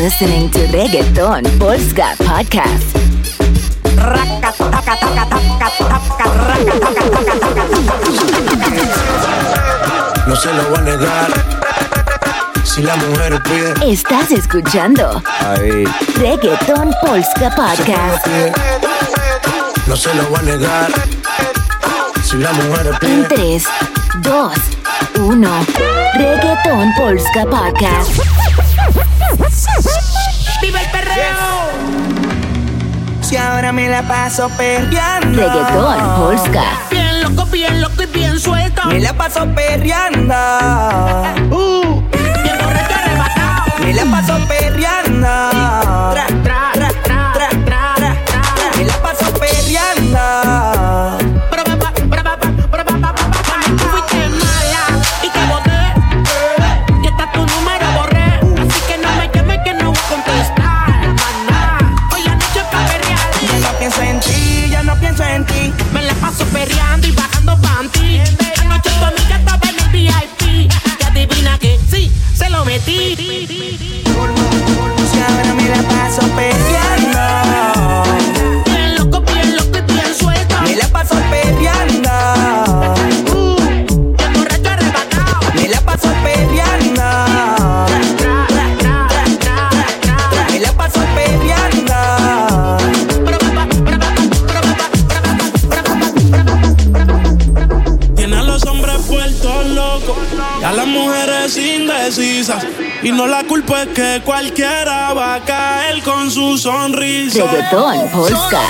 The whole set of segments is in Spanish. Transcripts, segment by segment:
listening to Reggaeton Polska Podcast. No se lo voy a negar. Si la mujer pide. Estás escuchando Ahí. Reggaeton Polska Podcast. No se lo voy a negar. Si la mujer pide. En 3, 2, 1. Reggaeton Polska Podcast. ¡Viva el perreo! Si ahora me la paso perreando. Reggaetón, Polska. Bien loco, bien loco y bien suelto. Me la paso perreando. Uh, bien borracho arrebatado. Me la paso perreando. Tra reggaetón, polska.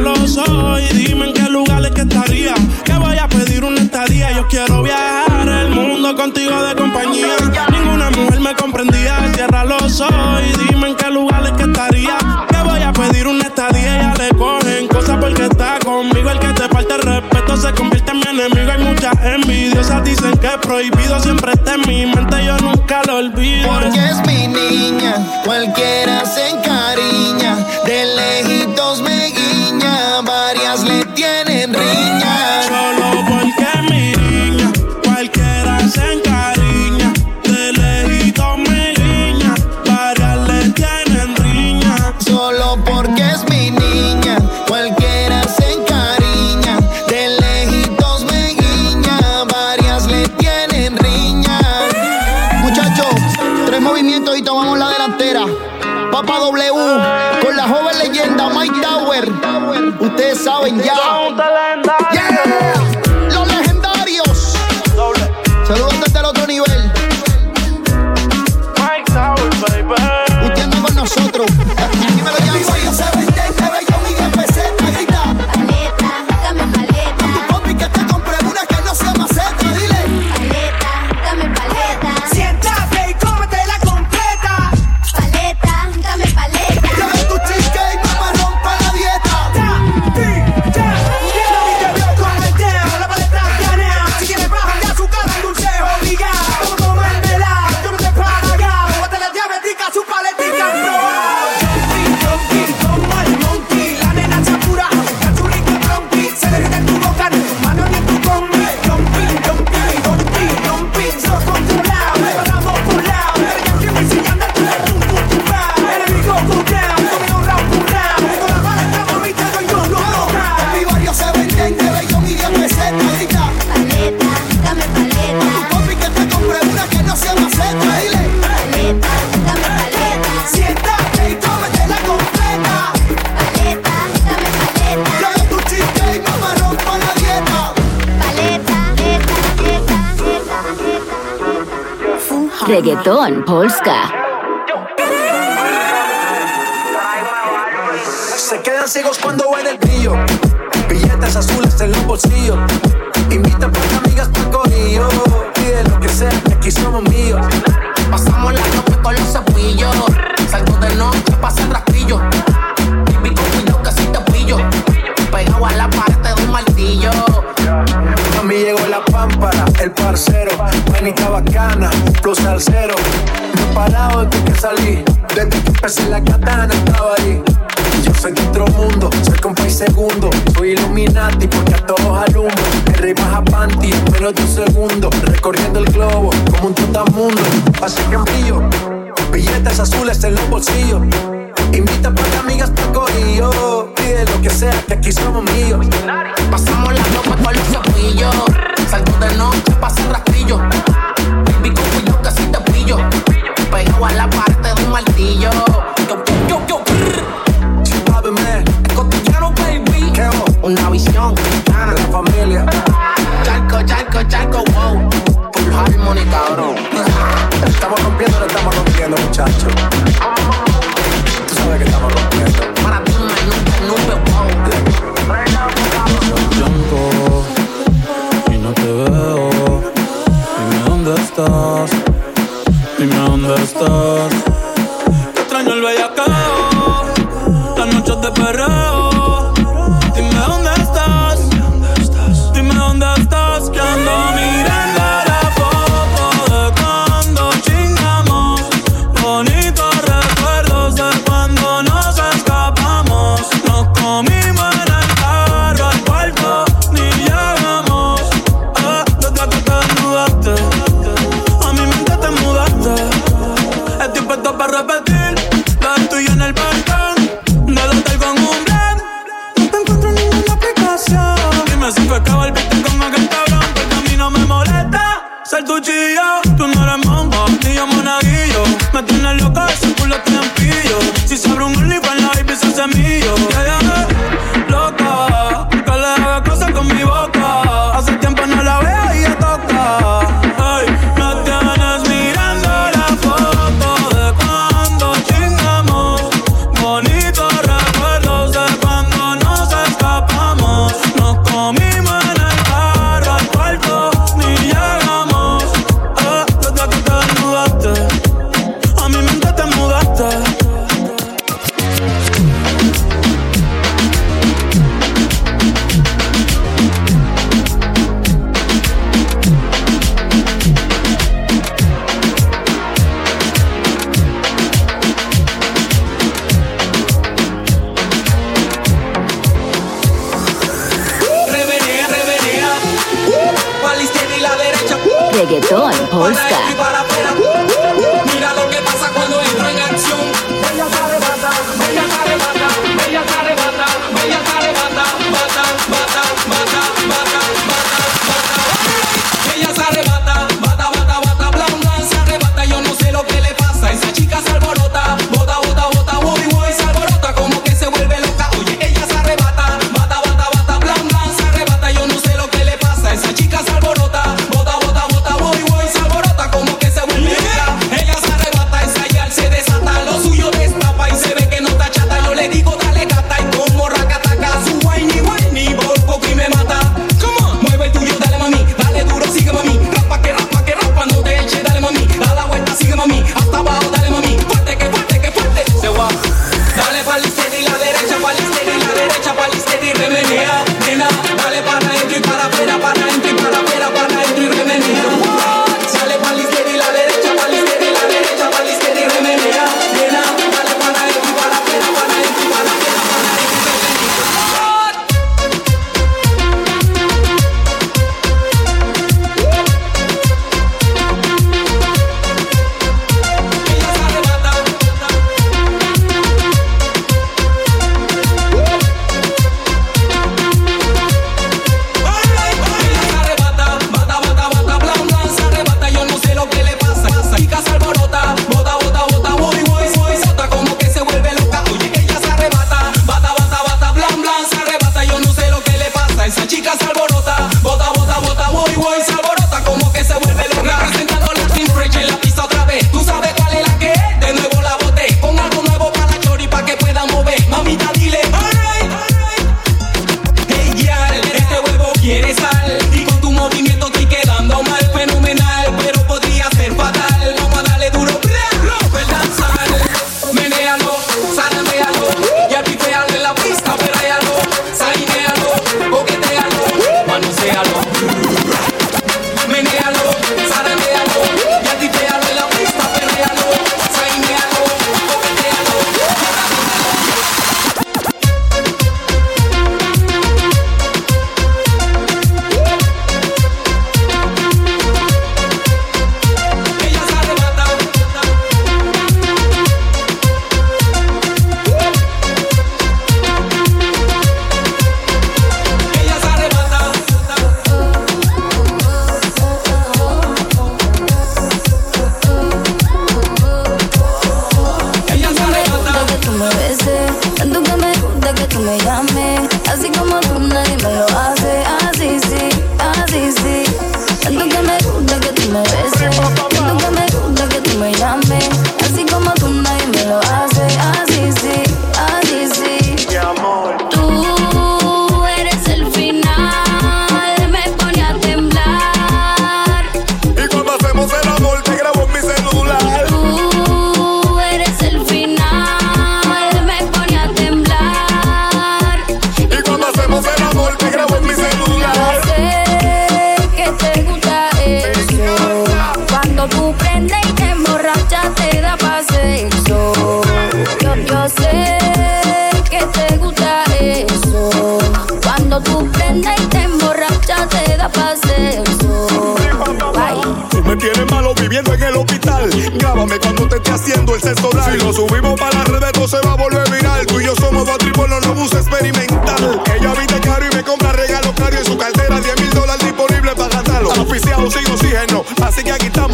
lo soy. Dime en qué lugares que estaría. Que voy a pedir una estadía. Yo quiero viajar el mundo contigo de compañía. Ninguna mujer me comprendía. Tierra lo soy. Dime en qué lugares que estaría. Que voy a pedir una estadía. Ya le cogen cosas porque está conmigo. El que te falta el respeto se convierte en mi enemigo. Hay muchas envidiosas. Dicen que es prohibido siempre está en mi mente. Yo nunca lo olvido. Porque es mi niña. Cualquiera se encariña. De lejitos me varias le tienen riña. parcero, manita bacana, los salseros. No he parado desde que salí, desde que empecé la katana estaba ahí. Yo soy de otro mundo, soy compa y segundo. Soy Illuminati porque a todos alumbro. Me rimas a panty menos de un segundo. Recorriendo el globo como un totamundo. Así que billetes azules en los bolsillos. Invita para amigas pa' corillo lo que sea, que aquí somos míos. Pasamos la ropa con los cepillos. Salto de noche, paso rastrillo. Baby, con que si te pillo. Pego a la parte de un martillo. Yo, yo, yo, yo. man, es cotidiano, baby. Una visión cristiana de familia. Charco, charco, charco, wow. Full harmony, cabrón. estamos rompiendo, lo estamos rompiendo, muchachos. Tú sabes que estamos rompiendo. Tiempo y no te veo. Dime dónde estás. Dime dónde estás. Te extraño el bellacao. Las noches de perreo. reggaetón polska.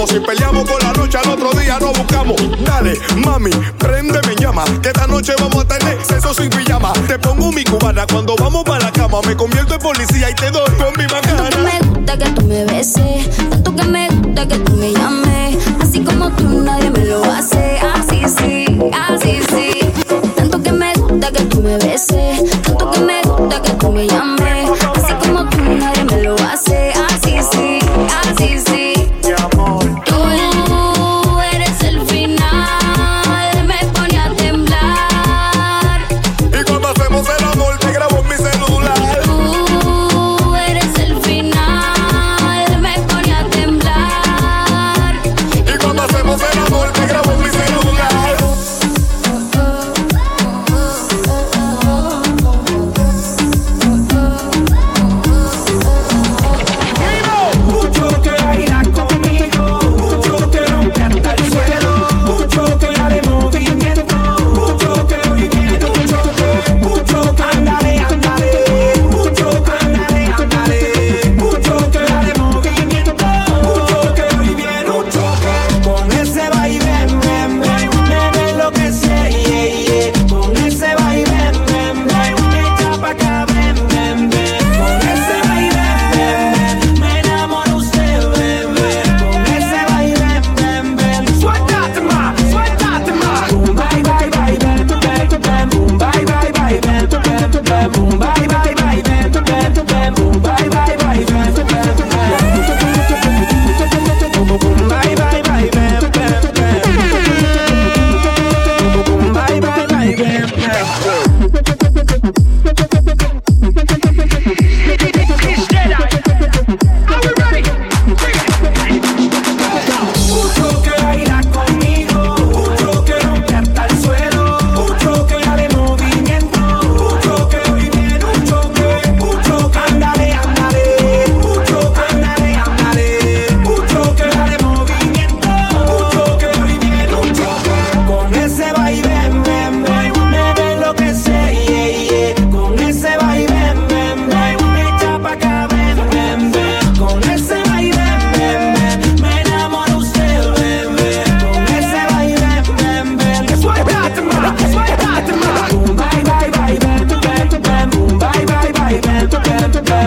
Si peleamos por la noche, al otro día nos buscamos. Dale, mami, prende mi llama. Que esta noche vamos a tener sexo sin pijama. Te pongo mi cubana cuando vamos para la cama. Me convierto en policía y te doy con mi bacana. Tanto que me gusta que tú me beses. Tanto que me gusta que tú me llames. Así como tú, nadie me lo hace. Así sí, así sí. Tanto que me gusta que tú me beses.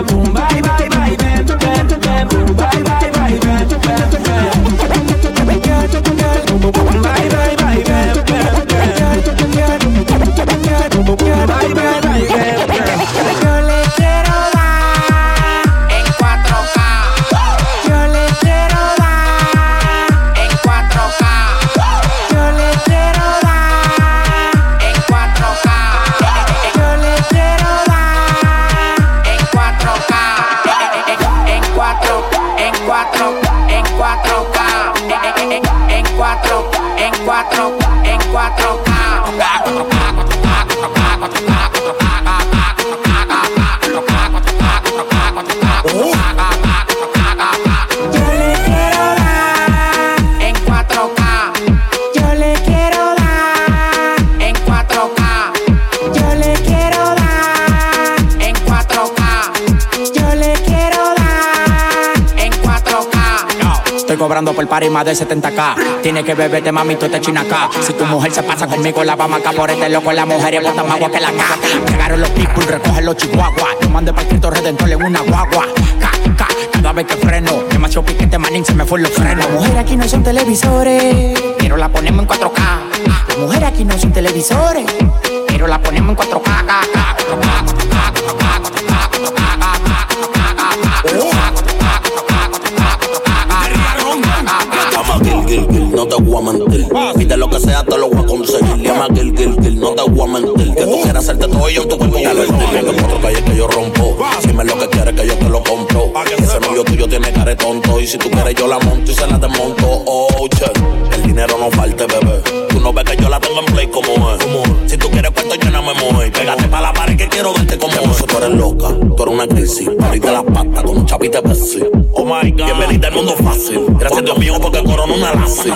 pour Estoy cobrando por par y más de 70k. Tiene que beberte, mami, tú te china acá. Si tu mujer se pasa conmigo, la vamos acá por este loco. La mujer es más agua que la caca. Llegaron los people, recogen los chihuahuas. Yo mandé para Cristo Redentor en una guagua. Ca, ca, cada vez que freno. Demasiado piquete, manín, se me fue los frenos. Las mujeres aquí no son televisores, pero la ponemos en 4K. Las mujeres aquí no son televisores, yo la monto y se la desmonto. Oh, che, el dinero no falte, bebé. Tú no ves que yo la tengo en play como es. Si tú quieres cuento, yo no me muevo. Pégate pa' la pared que quiero verte como es. Tú eres loca, tú eres una crisis. Ahorita las patas con un chapite Pepsi. Oh my God. Bienvenida al mundo fácil. Gracias a Dios mío porque corona una lazi.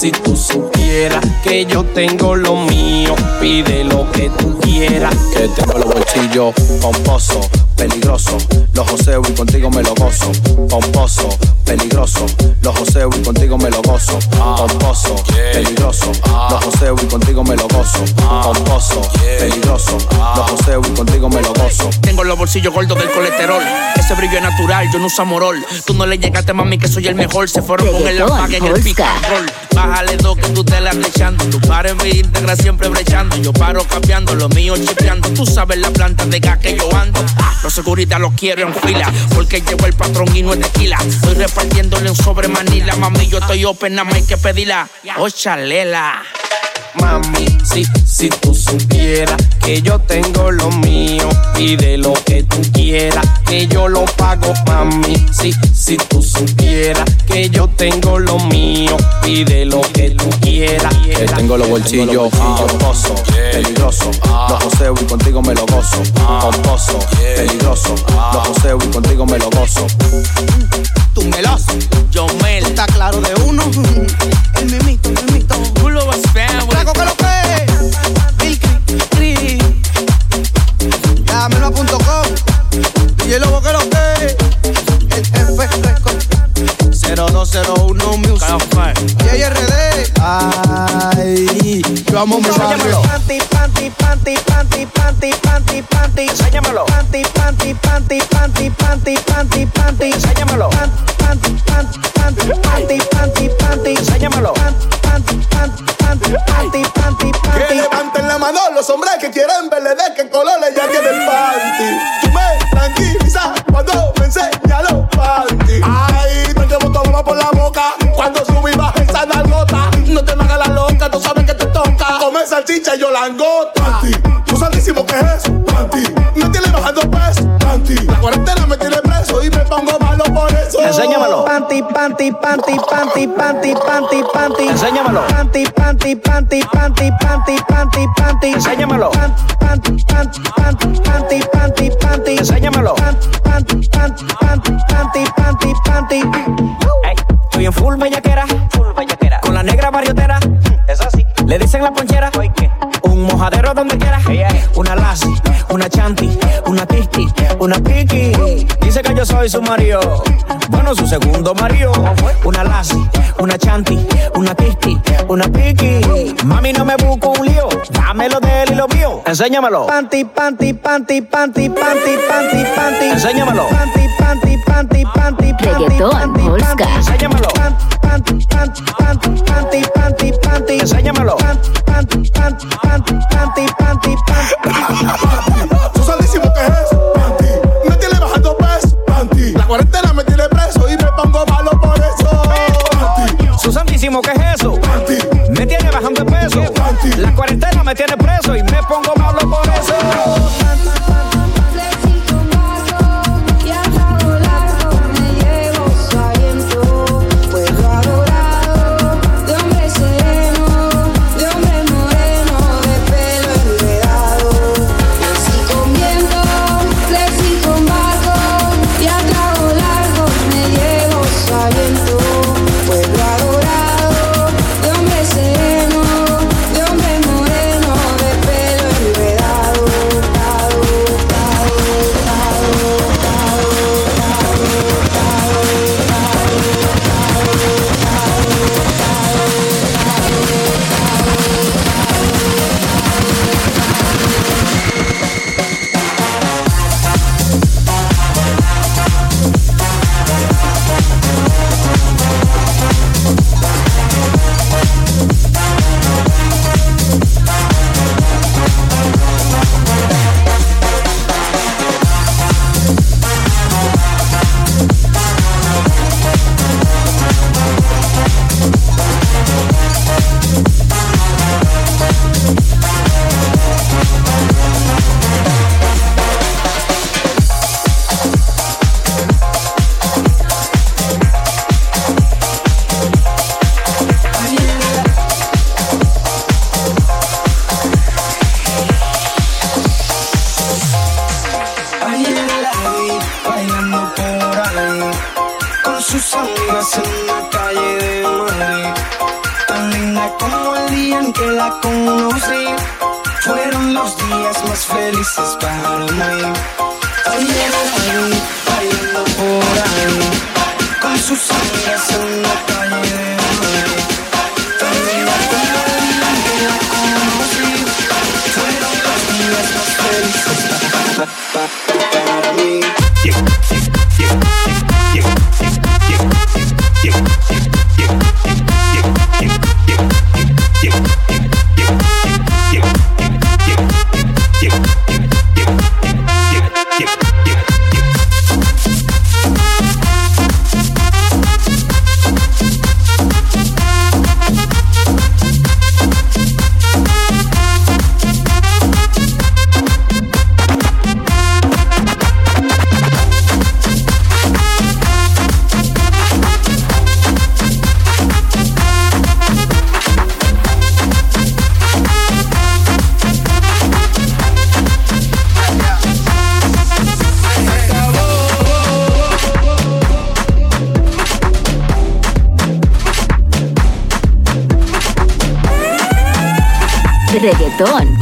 Si, tú supieras que yo tengo lo mío, pide lo que tú quieras. Que tengo los bolsillos pomposo, peligroso. Los joseo y contigo me lo gozo. Pomposo, peligroso. Los joseo y contigo me lo gozo. Pomposo, peligroso. Los joseo y contigo me lo gozo. Pomposo, peligroso. Los joseo y contigo me lo gozo. Tengo los bolsillos gordos del colesterol. Ese brillo es natural, yo no uso morol. Tú no le llegaste, mami, que soy el mejor. Se fueron con el apague en el picarol. Bájale dos que tú te la estás echando. Tu par en mi íntegra siempre brechando. Yo paro cambiando, lo mío chequeando. Tú sabes la planta de gas que yo ando. Ah, Los seguridad los quiero en fila. Porque llegó el patrón y no es tequila. Estoy repartiéndole un sobre manila. Mami, yo estoy open, nada más hay que pedirla. Oh, chalela. Mami, si, si tú supieras que yo tengo lo mío, pide lo que tú quieras, que yo lo pago, mami. Si, si tú supieras que yo tengo lo mío, pide lo que tú quieras. Que tengo los bolsillos pomposo, peligroso. Los joseo y contigo me lo gozo. Pomposo, peligroso. Los joseo y contigo me lo gozo. Tú meloso. Yo Mel. Está claro de uno. El mimito, el mimito. Pulo was family. Flaco que lo que Mil cri, cri. Llámelo.com. DJ Lobo que lo que El jefe Record. 0201 Music. JRD. Ay, yo amo mi barrio. Panty, panty, panty, panty, panty. Enséñamelo. Panty, panty, panty, panty, panty, panty, panty. Enséñamelo. Panty, panty, panty, panty, panty, panty. Enséñamelo. Panty, panty, panty, panty, panty, Que panty. levanten la mano los hombres que quieren verle de qué color le llegue del panty. Tú me tranquilizas cuando me enseñas los panty. Ay, te llevo todo por la boca. Cuando subí baja esa nalgota. No te me hagas la loca, salchicha y yo langota. Panty, tú santísimo que es eso. Panty, me tiene bajando peso. Panty, la cuarentena me tiene preso y me pongo malo por eso. Enséñamelo. Panty, panty, panty, panty, panty, panty, panty. Enséñamelo. Panty, panty, panty, panty, panty, panty, panty. Enséñamelo. Panty, panty, panty, panty, panty, panty. Enséñamelo. Panty, panty, panty, panty, panty, panty. Ey, estoy en full bellaquera. Full bellaquera. Con la negra barriotera. Dicen la ponchera. Un mojadero donde quiera. Una lassi, una chanti, una kiski, una piki. Dice que yo soy su marido. Bueno, su segundo marido. Una lassi, una chanti, una kiski, una piki. Mami, no me busco un lío. Dámelo de él y lo mío. Enséñamelo. Panty, panty, panty, panty, panty, panty, panty. Enséñamelo. Panty, panty, panty, panty, panty, Reggaetón, panty, Polska. panty. Enséñamelo. Panty, panty, panty, panty, panty, panty. Enséñamelo. Panty, panty, panty, panty, panty, panty. Tú santísimo que es eso. Panty, me tiene bajando peso. Panty, la cuarentena me tiene preso y me pongo malo por eso. Panty, Su santísimo, ¿qué es eso? panty, Me tiene bajando de peso. La cuarentena me tiene preso y me pongo malo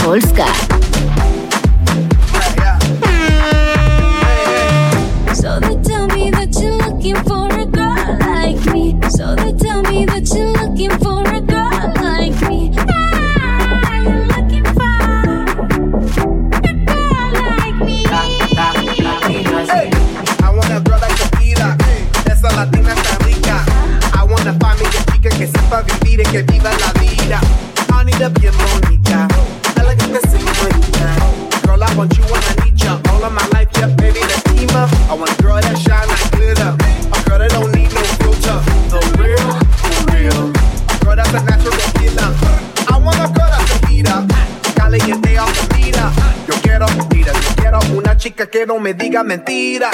Polska. que no me diga mentiras.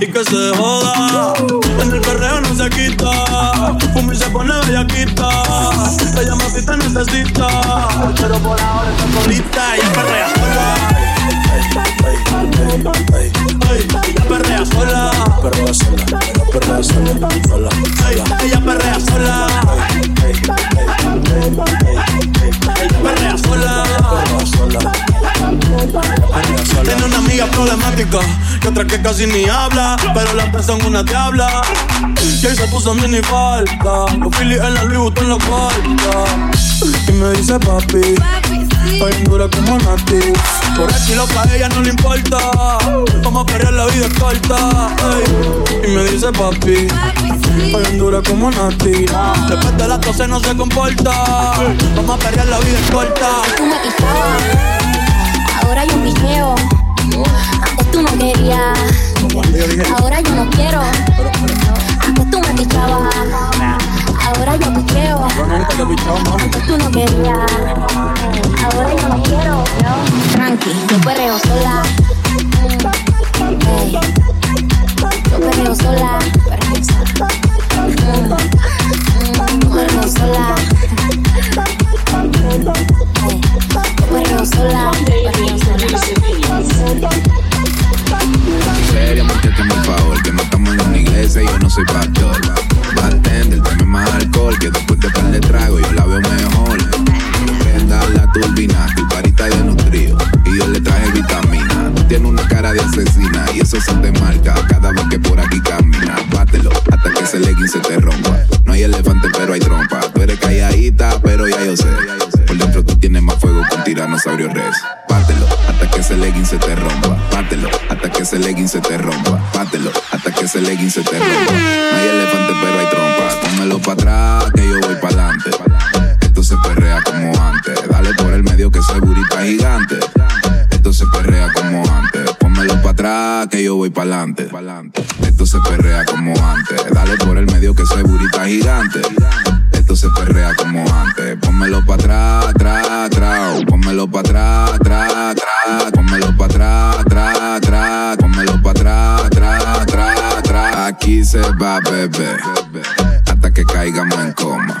y que se joda. En el perreo no se quita, fumi se pone bellaquita. Ella me pita necesita, pero por ahora está solita y perrea sola. Ella perrea sola, perrea sola, perrea sola, sola. Ella perrea sola. Tiene una amiga problemática y otra que casi ni habla, pero la en una diabla. Y ahí se puso mini falta, los Phillies en la Louis Vuitton los corta. Y me dice papi, Estoy dura como Nati. Por estilo pa' ella no le importa. Vamos a perder la vida es corta. ey. Y me dice papi, Estoy dura como Nati. Después de las 12 no se comporta. Vamos a perder la vida es corta. Tú me quitabas, ahora yo picheo. Antes tú no querías, ahora yo no quiero. Antes tú me pichabas, ahora yo picheo. Antes tú no querías, ahora yo no quiero. Tranqui, yo perreo sola. Yo perreo sola. Perreo sola. Mm, Perreo sola. Yo perreo sola. Perreo sola. Seria, favor, que no en una iglesia y yo no soy pastor. A beber hasta que caigamos en coma.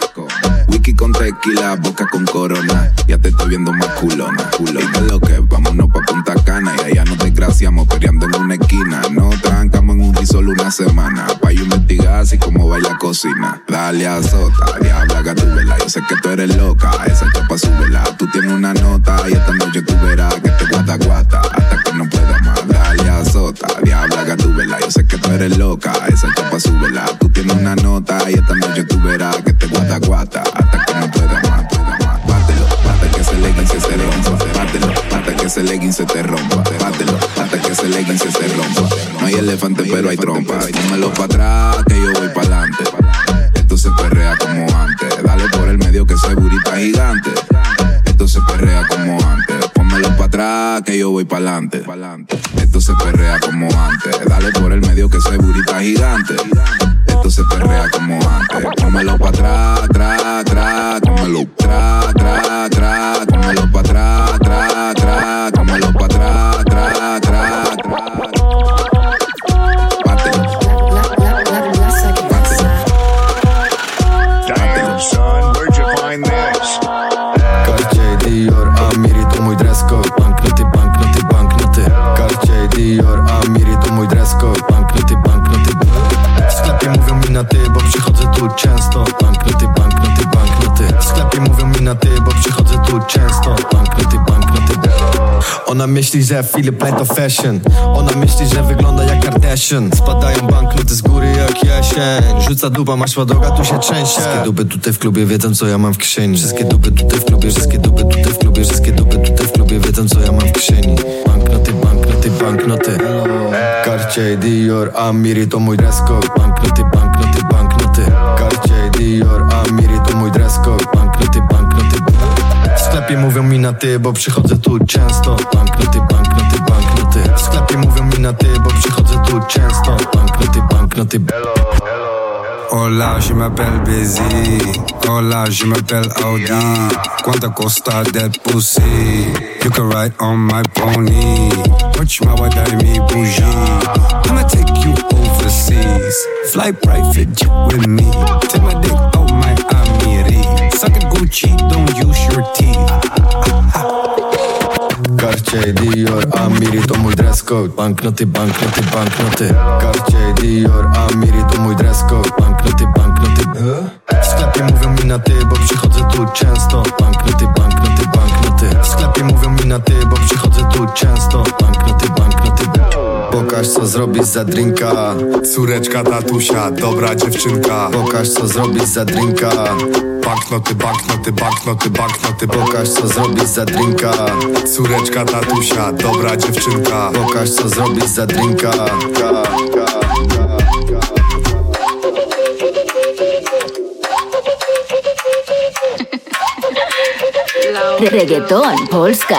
Wiki con tequila, boca con corona. Ya te estoy viendo más culona. Culo. ¿Y qué es lo que? Vámonos pa' Punta Cana y allá nos desgraciamos peleando en una esquina. No trancamos risol una semana. Pa' yo investigar así como baila cocina. Dale azota, diabla gatúbela. Yo sé que tú eres loca, esa chapa súbela. Tú tienes una nota y esta noche tú verás que te guata guata hasta que no pueda más. Dale azota, diabla gatúbela. Yo sé que tú eres loca, esa chapa súbela. Tú tienes una nota y esta noche tú verás que te guata guata hasta que no pueda más. pueda más. Bátelo, hasta que ese legging se te ese legging se te rompa. Bátelo, hasta que ese legging se te rompa. No hay elefante, pero hay trompa. Pónmelo para atrás, que yo voy para adelante. Esto se perrea como antes. Dale por el medio que soy burita gigante. Esto se perrea como antes. Pónmelo para atrás, que yo voy para adelante. Esto se perrea como antes. Dale por el medio que soy burita gigante. Esto se perrea como antes. Pónmelo para atrás, atrás, atrás. Pónmelo atrás, atrás, atrás. Pónmelo często. Banknoty, banknoty, banknoty. W sklepie mówią mi na ty, bo przychodzę tu często. Banknoty, banknoty. Ona myśli, że Philip Plein to fashion. Ona myśli, że wygląda jak Kardashian. Spadają banknoty z góry jak jesień. Rzuca dupa, masz droga, tu się trzęsie. Wszystkie dupy tutaj w klubie wiedzą co ja mam w kieszeni. Wszystkie dupy tutaj w klubie, wszystkie dupy tutaj w klubie Wszystkie dupy tutaj w klubie wiedzą co ja mam w kieszeni. Banknoty, banknoty, banknoty. Cartier, Dior, Amiri to mój dress code. Banknoty, banknoty, Dior, Amiri to mój dress code. Banknoty, banknoty W sklepie mówią mi na ty, bo przychodzę tu często. Banknoty, banknoty, banknoty W sklepie mówią mi na ty, bo przychodzę tu często. Banknoty, banknoty Oh Hola, je m'appelle Busy. Hola, oh je m'appelle Audi. Quanto costa that pussy? You can ride on my pony. Watch my I me bougie. I'ma take you overseas. Fly private jet with me. Take my dick out my Amiri. Suck it Gucci, don't use your teeth. Cartier, Dior, Amiri to mój dress code. Banknoty, banknoty, banknoty. Cartier, Dior, Amiri to mój dress code. Banknoty, banknoty. W sklepie mówią mi na ty, bo przychodzę tu często. Banknoty, banknoty, banknoty. W sklepie mówią mi na ty, bo przychodzę tu często. Banknoty, banknoty Pokaż co zrobisz za drinka. Córeczka tatusia, dobra dziewczynka. Pokaż co zrobisz za drinka. Banknoty, banknoty, banknoty, banknoty. Pokaż co zrobisz za drinka. Córeczka tatusia, dobra dziewczynka. Pokaż co zrobisz za drinka. Reggaetón, Polska.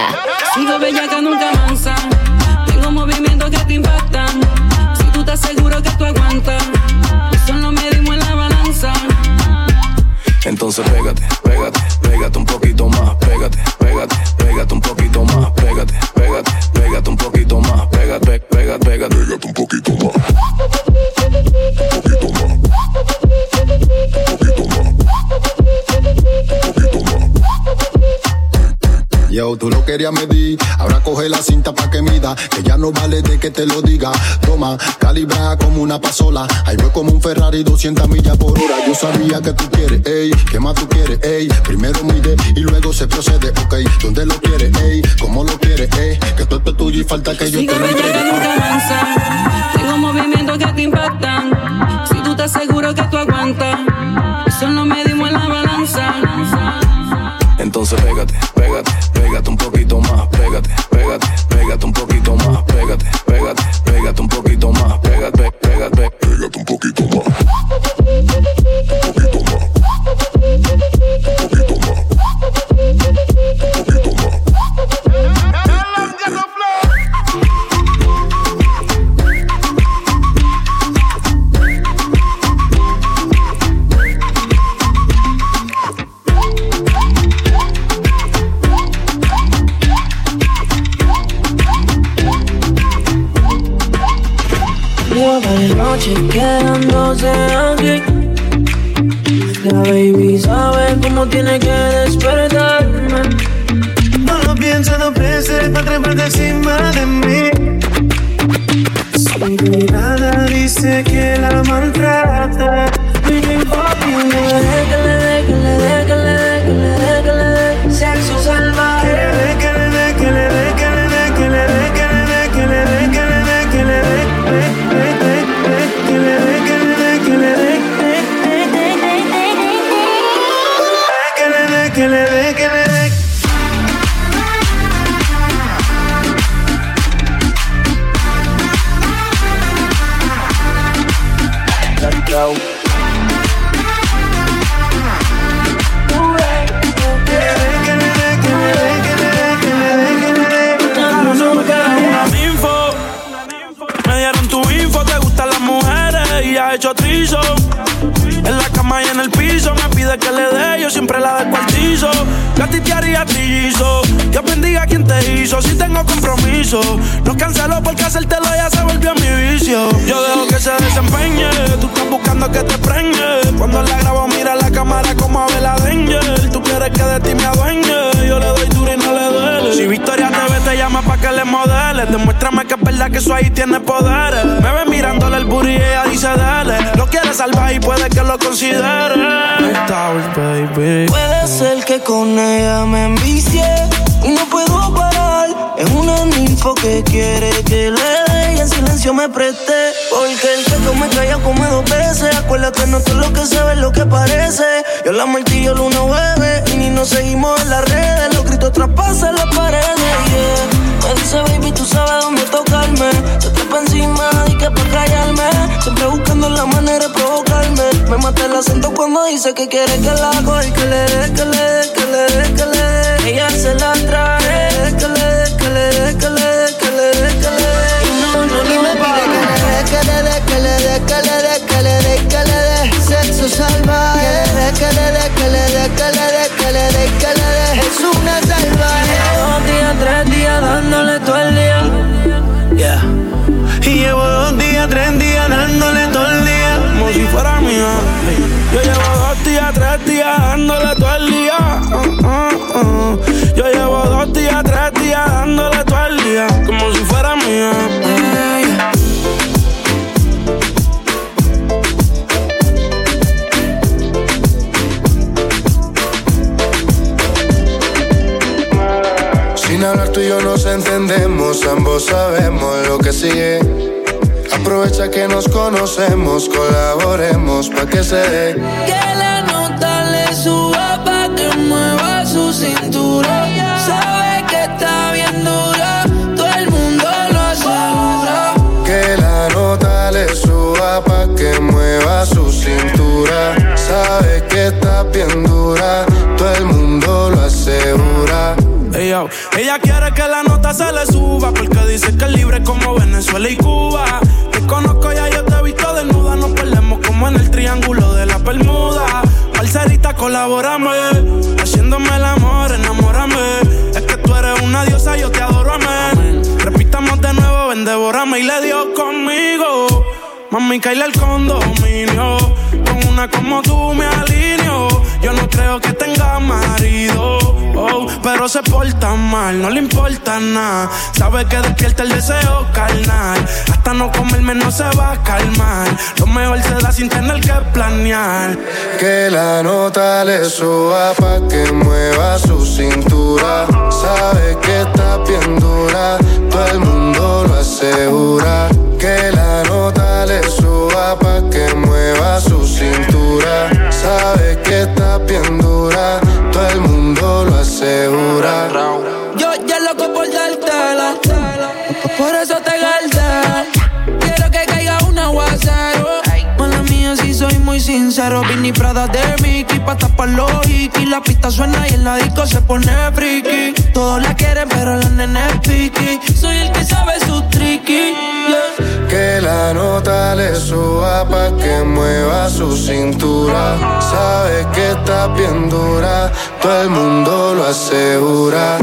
Sigo bellaca, nunca mansa. Aguantas, eso no medimos en la balanza. Entonces pégate, pégate, pégate un poquito más, querías medir, ahora coge la cinta pa' que mida, que ya no vale de que te lo diga. Toma, calibra como una pasola, ahí voy como un Ferrari 200 millas por hora. Yo sabía que tú quieres, ey, ¿qué más tú quieres, ey? Primero mide y luego se procede, ok. ¿Dónde lo quieres, ey? ¿Cómo lo quieres, ey? Que todo esto es tuyo y falta que yo Sigo te lo entregue. nunca mansa. Tengo movimientos que te impactan. Si tú estás seguro que tú aguantas, eso no medimos me dieron tu info, te gustan las mujeres y ha hecho trizo. En la cama y en el piso, me pide que le dé, yo siempre la del cuartizo. Que a ti te haría trillizo, Dios bendiga a quien te hizo, si tengo compromiso. No cancelo porque hacértelo ya se volvió mi vicio. Yo dejo que se desempeñe, tú estás buscando que te preñe. Cuando la grabo, mira la cámara como a Bella Danger. Tú quieres que de ti me adueñe, yo le doy duro y no le duele. Si Victoria TV te llama pa' que le modeles, demuéstrame que es verdad que eso ahí tiene poderes. Me ve mirándole el booty y ella dice dale. Lo quiere salvar y puede que lo considere. Puede ser que con ella me envicie y no puedo parar. Es una ninfo que quiere que le dé y en silencio me preste. Porque el que me calla come dos veces. Acuérdate, no todo lo que se ve es lo que parece. Yo la martillo, el uno bebe y ni nos seguimos en las redes. Los gritos traspasan las paredes. Yeah. Me dice, baby, tú sabes dónde tocarme. Se trepa encima que pa' callarme. Siempre buscando la manera de provocarme. Me mata el acento cuando dice que quiere que la hago y que dándole todo el día. Uh, uh, uh. Yo llevo dos días, tres días dándole todo el día, como si fuera mía. Sin hablar tú y yo nos entendemos, ambos sabemos lo que sigue. Aprovecha que nos conocemos, colaboremos pa' que se dé. Su cintura. Sabe que está bien dura, todo el mundo lo asegura. Ella quiere que la nota se le suba porque dice que es libre como Venezuela y Cuba. Mami, caíle el condominio. Con una como tú me alineo. Yo no creo que tenga marido. oh, pero se porta mal, no le importa nada. Sabe que despierta el deseo carnal. Hasta no comerme no se va a calmar. Lo mejor se da sin tener que planear. Que la nota le suba pa' que mueva su cintura. Sabe que está bien dura, todo el mundo lo asegura. Que la nota le suba pa' que mueva su cintura. Sabe que está bien dura, todo el mundo lo asegura. Yo ya loco por dártela, sincero. Vini Prada de Mickey pa' tapar los hikis. La pista suena y en la disco se pone friki. Todos la quieren, pero la nene es piqui. Soy el que sabe su tricky. Que la nota le suba pa' que mueva su cintura. Sabe que está bien dura, todo el mundo lo asegura.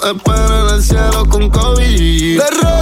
Espero en el cielo con. De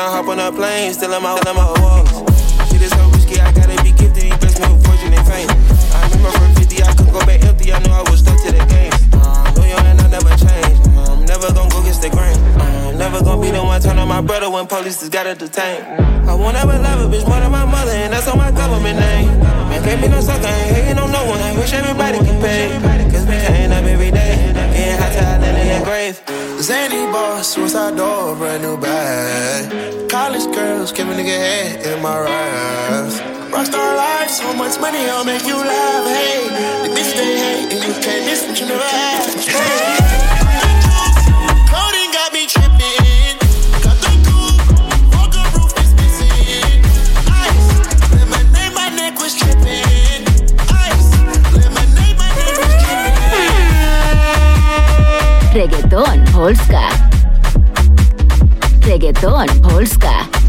I hop on a plane, still in my, in my walls. Shit is so risky, I gotta be gifted, he blessed me with fortune and fame. I remember from 50, I couldn't go back empty, I knew I was stuck to the game. Uh, loyal and I never change, uh, I'm never gonna go against the grain. Uh, I'm never gonna be the one turn on my brother entertain. I won't ever love a bitch more than my mother, and that's on my government name. Man, can't be no sucker, ain't hating on no one. Wish everybody could pay. Cause we can't up every day, getting hot in the grave. Zany boss, suicide door, brand new bag. College girls, give a nigga head in my raps. Rockstar life, so much money, I'll make you laugh. Hey, the bitch they hate, and you can't miss what you never had. Hey. Tripping. Reggaeton Polska. Reggaeton Polska.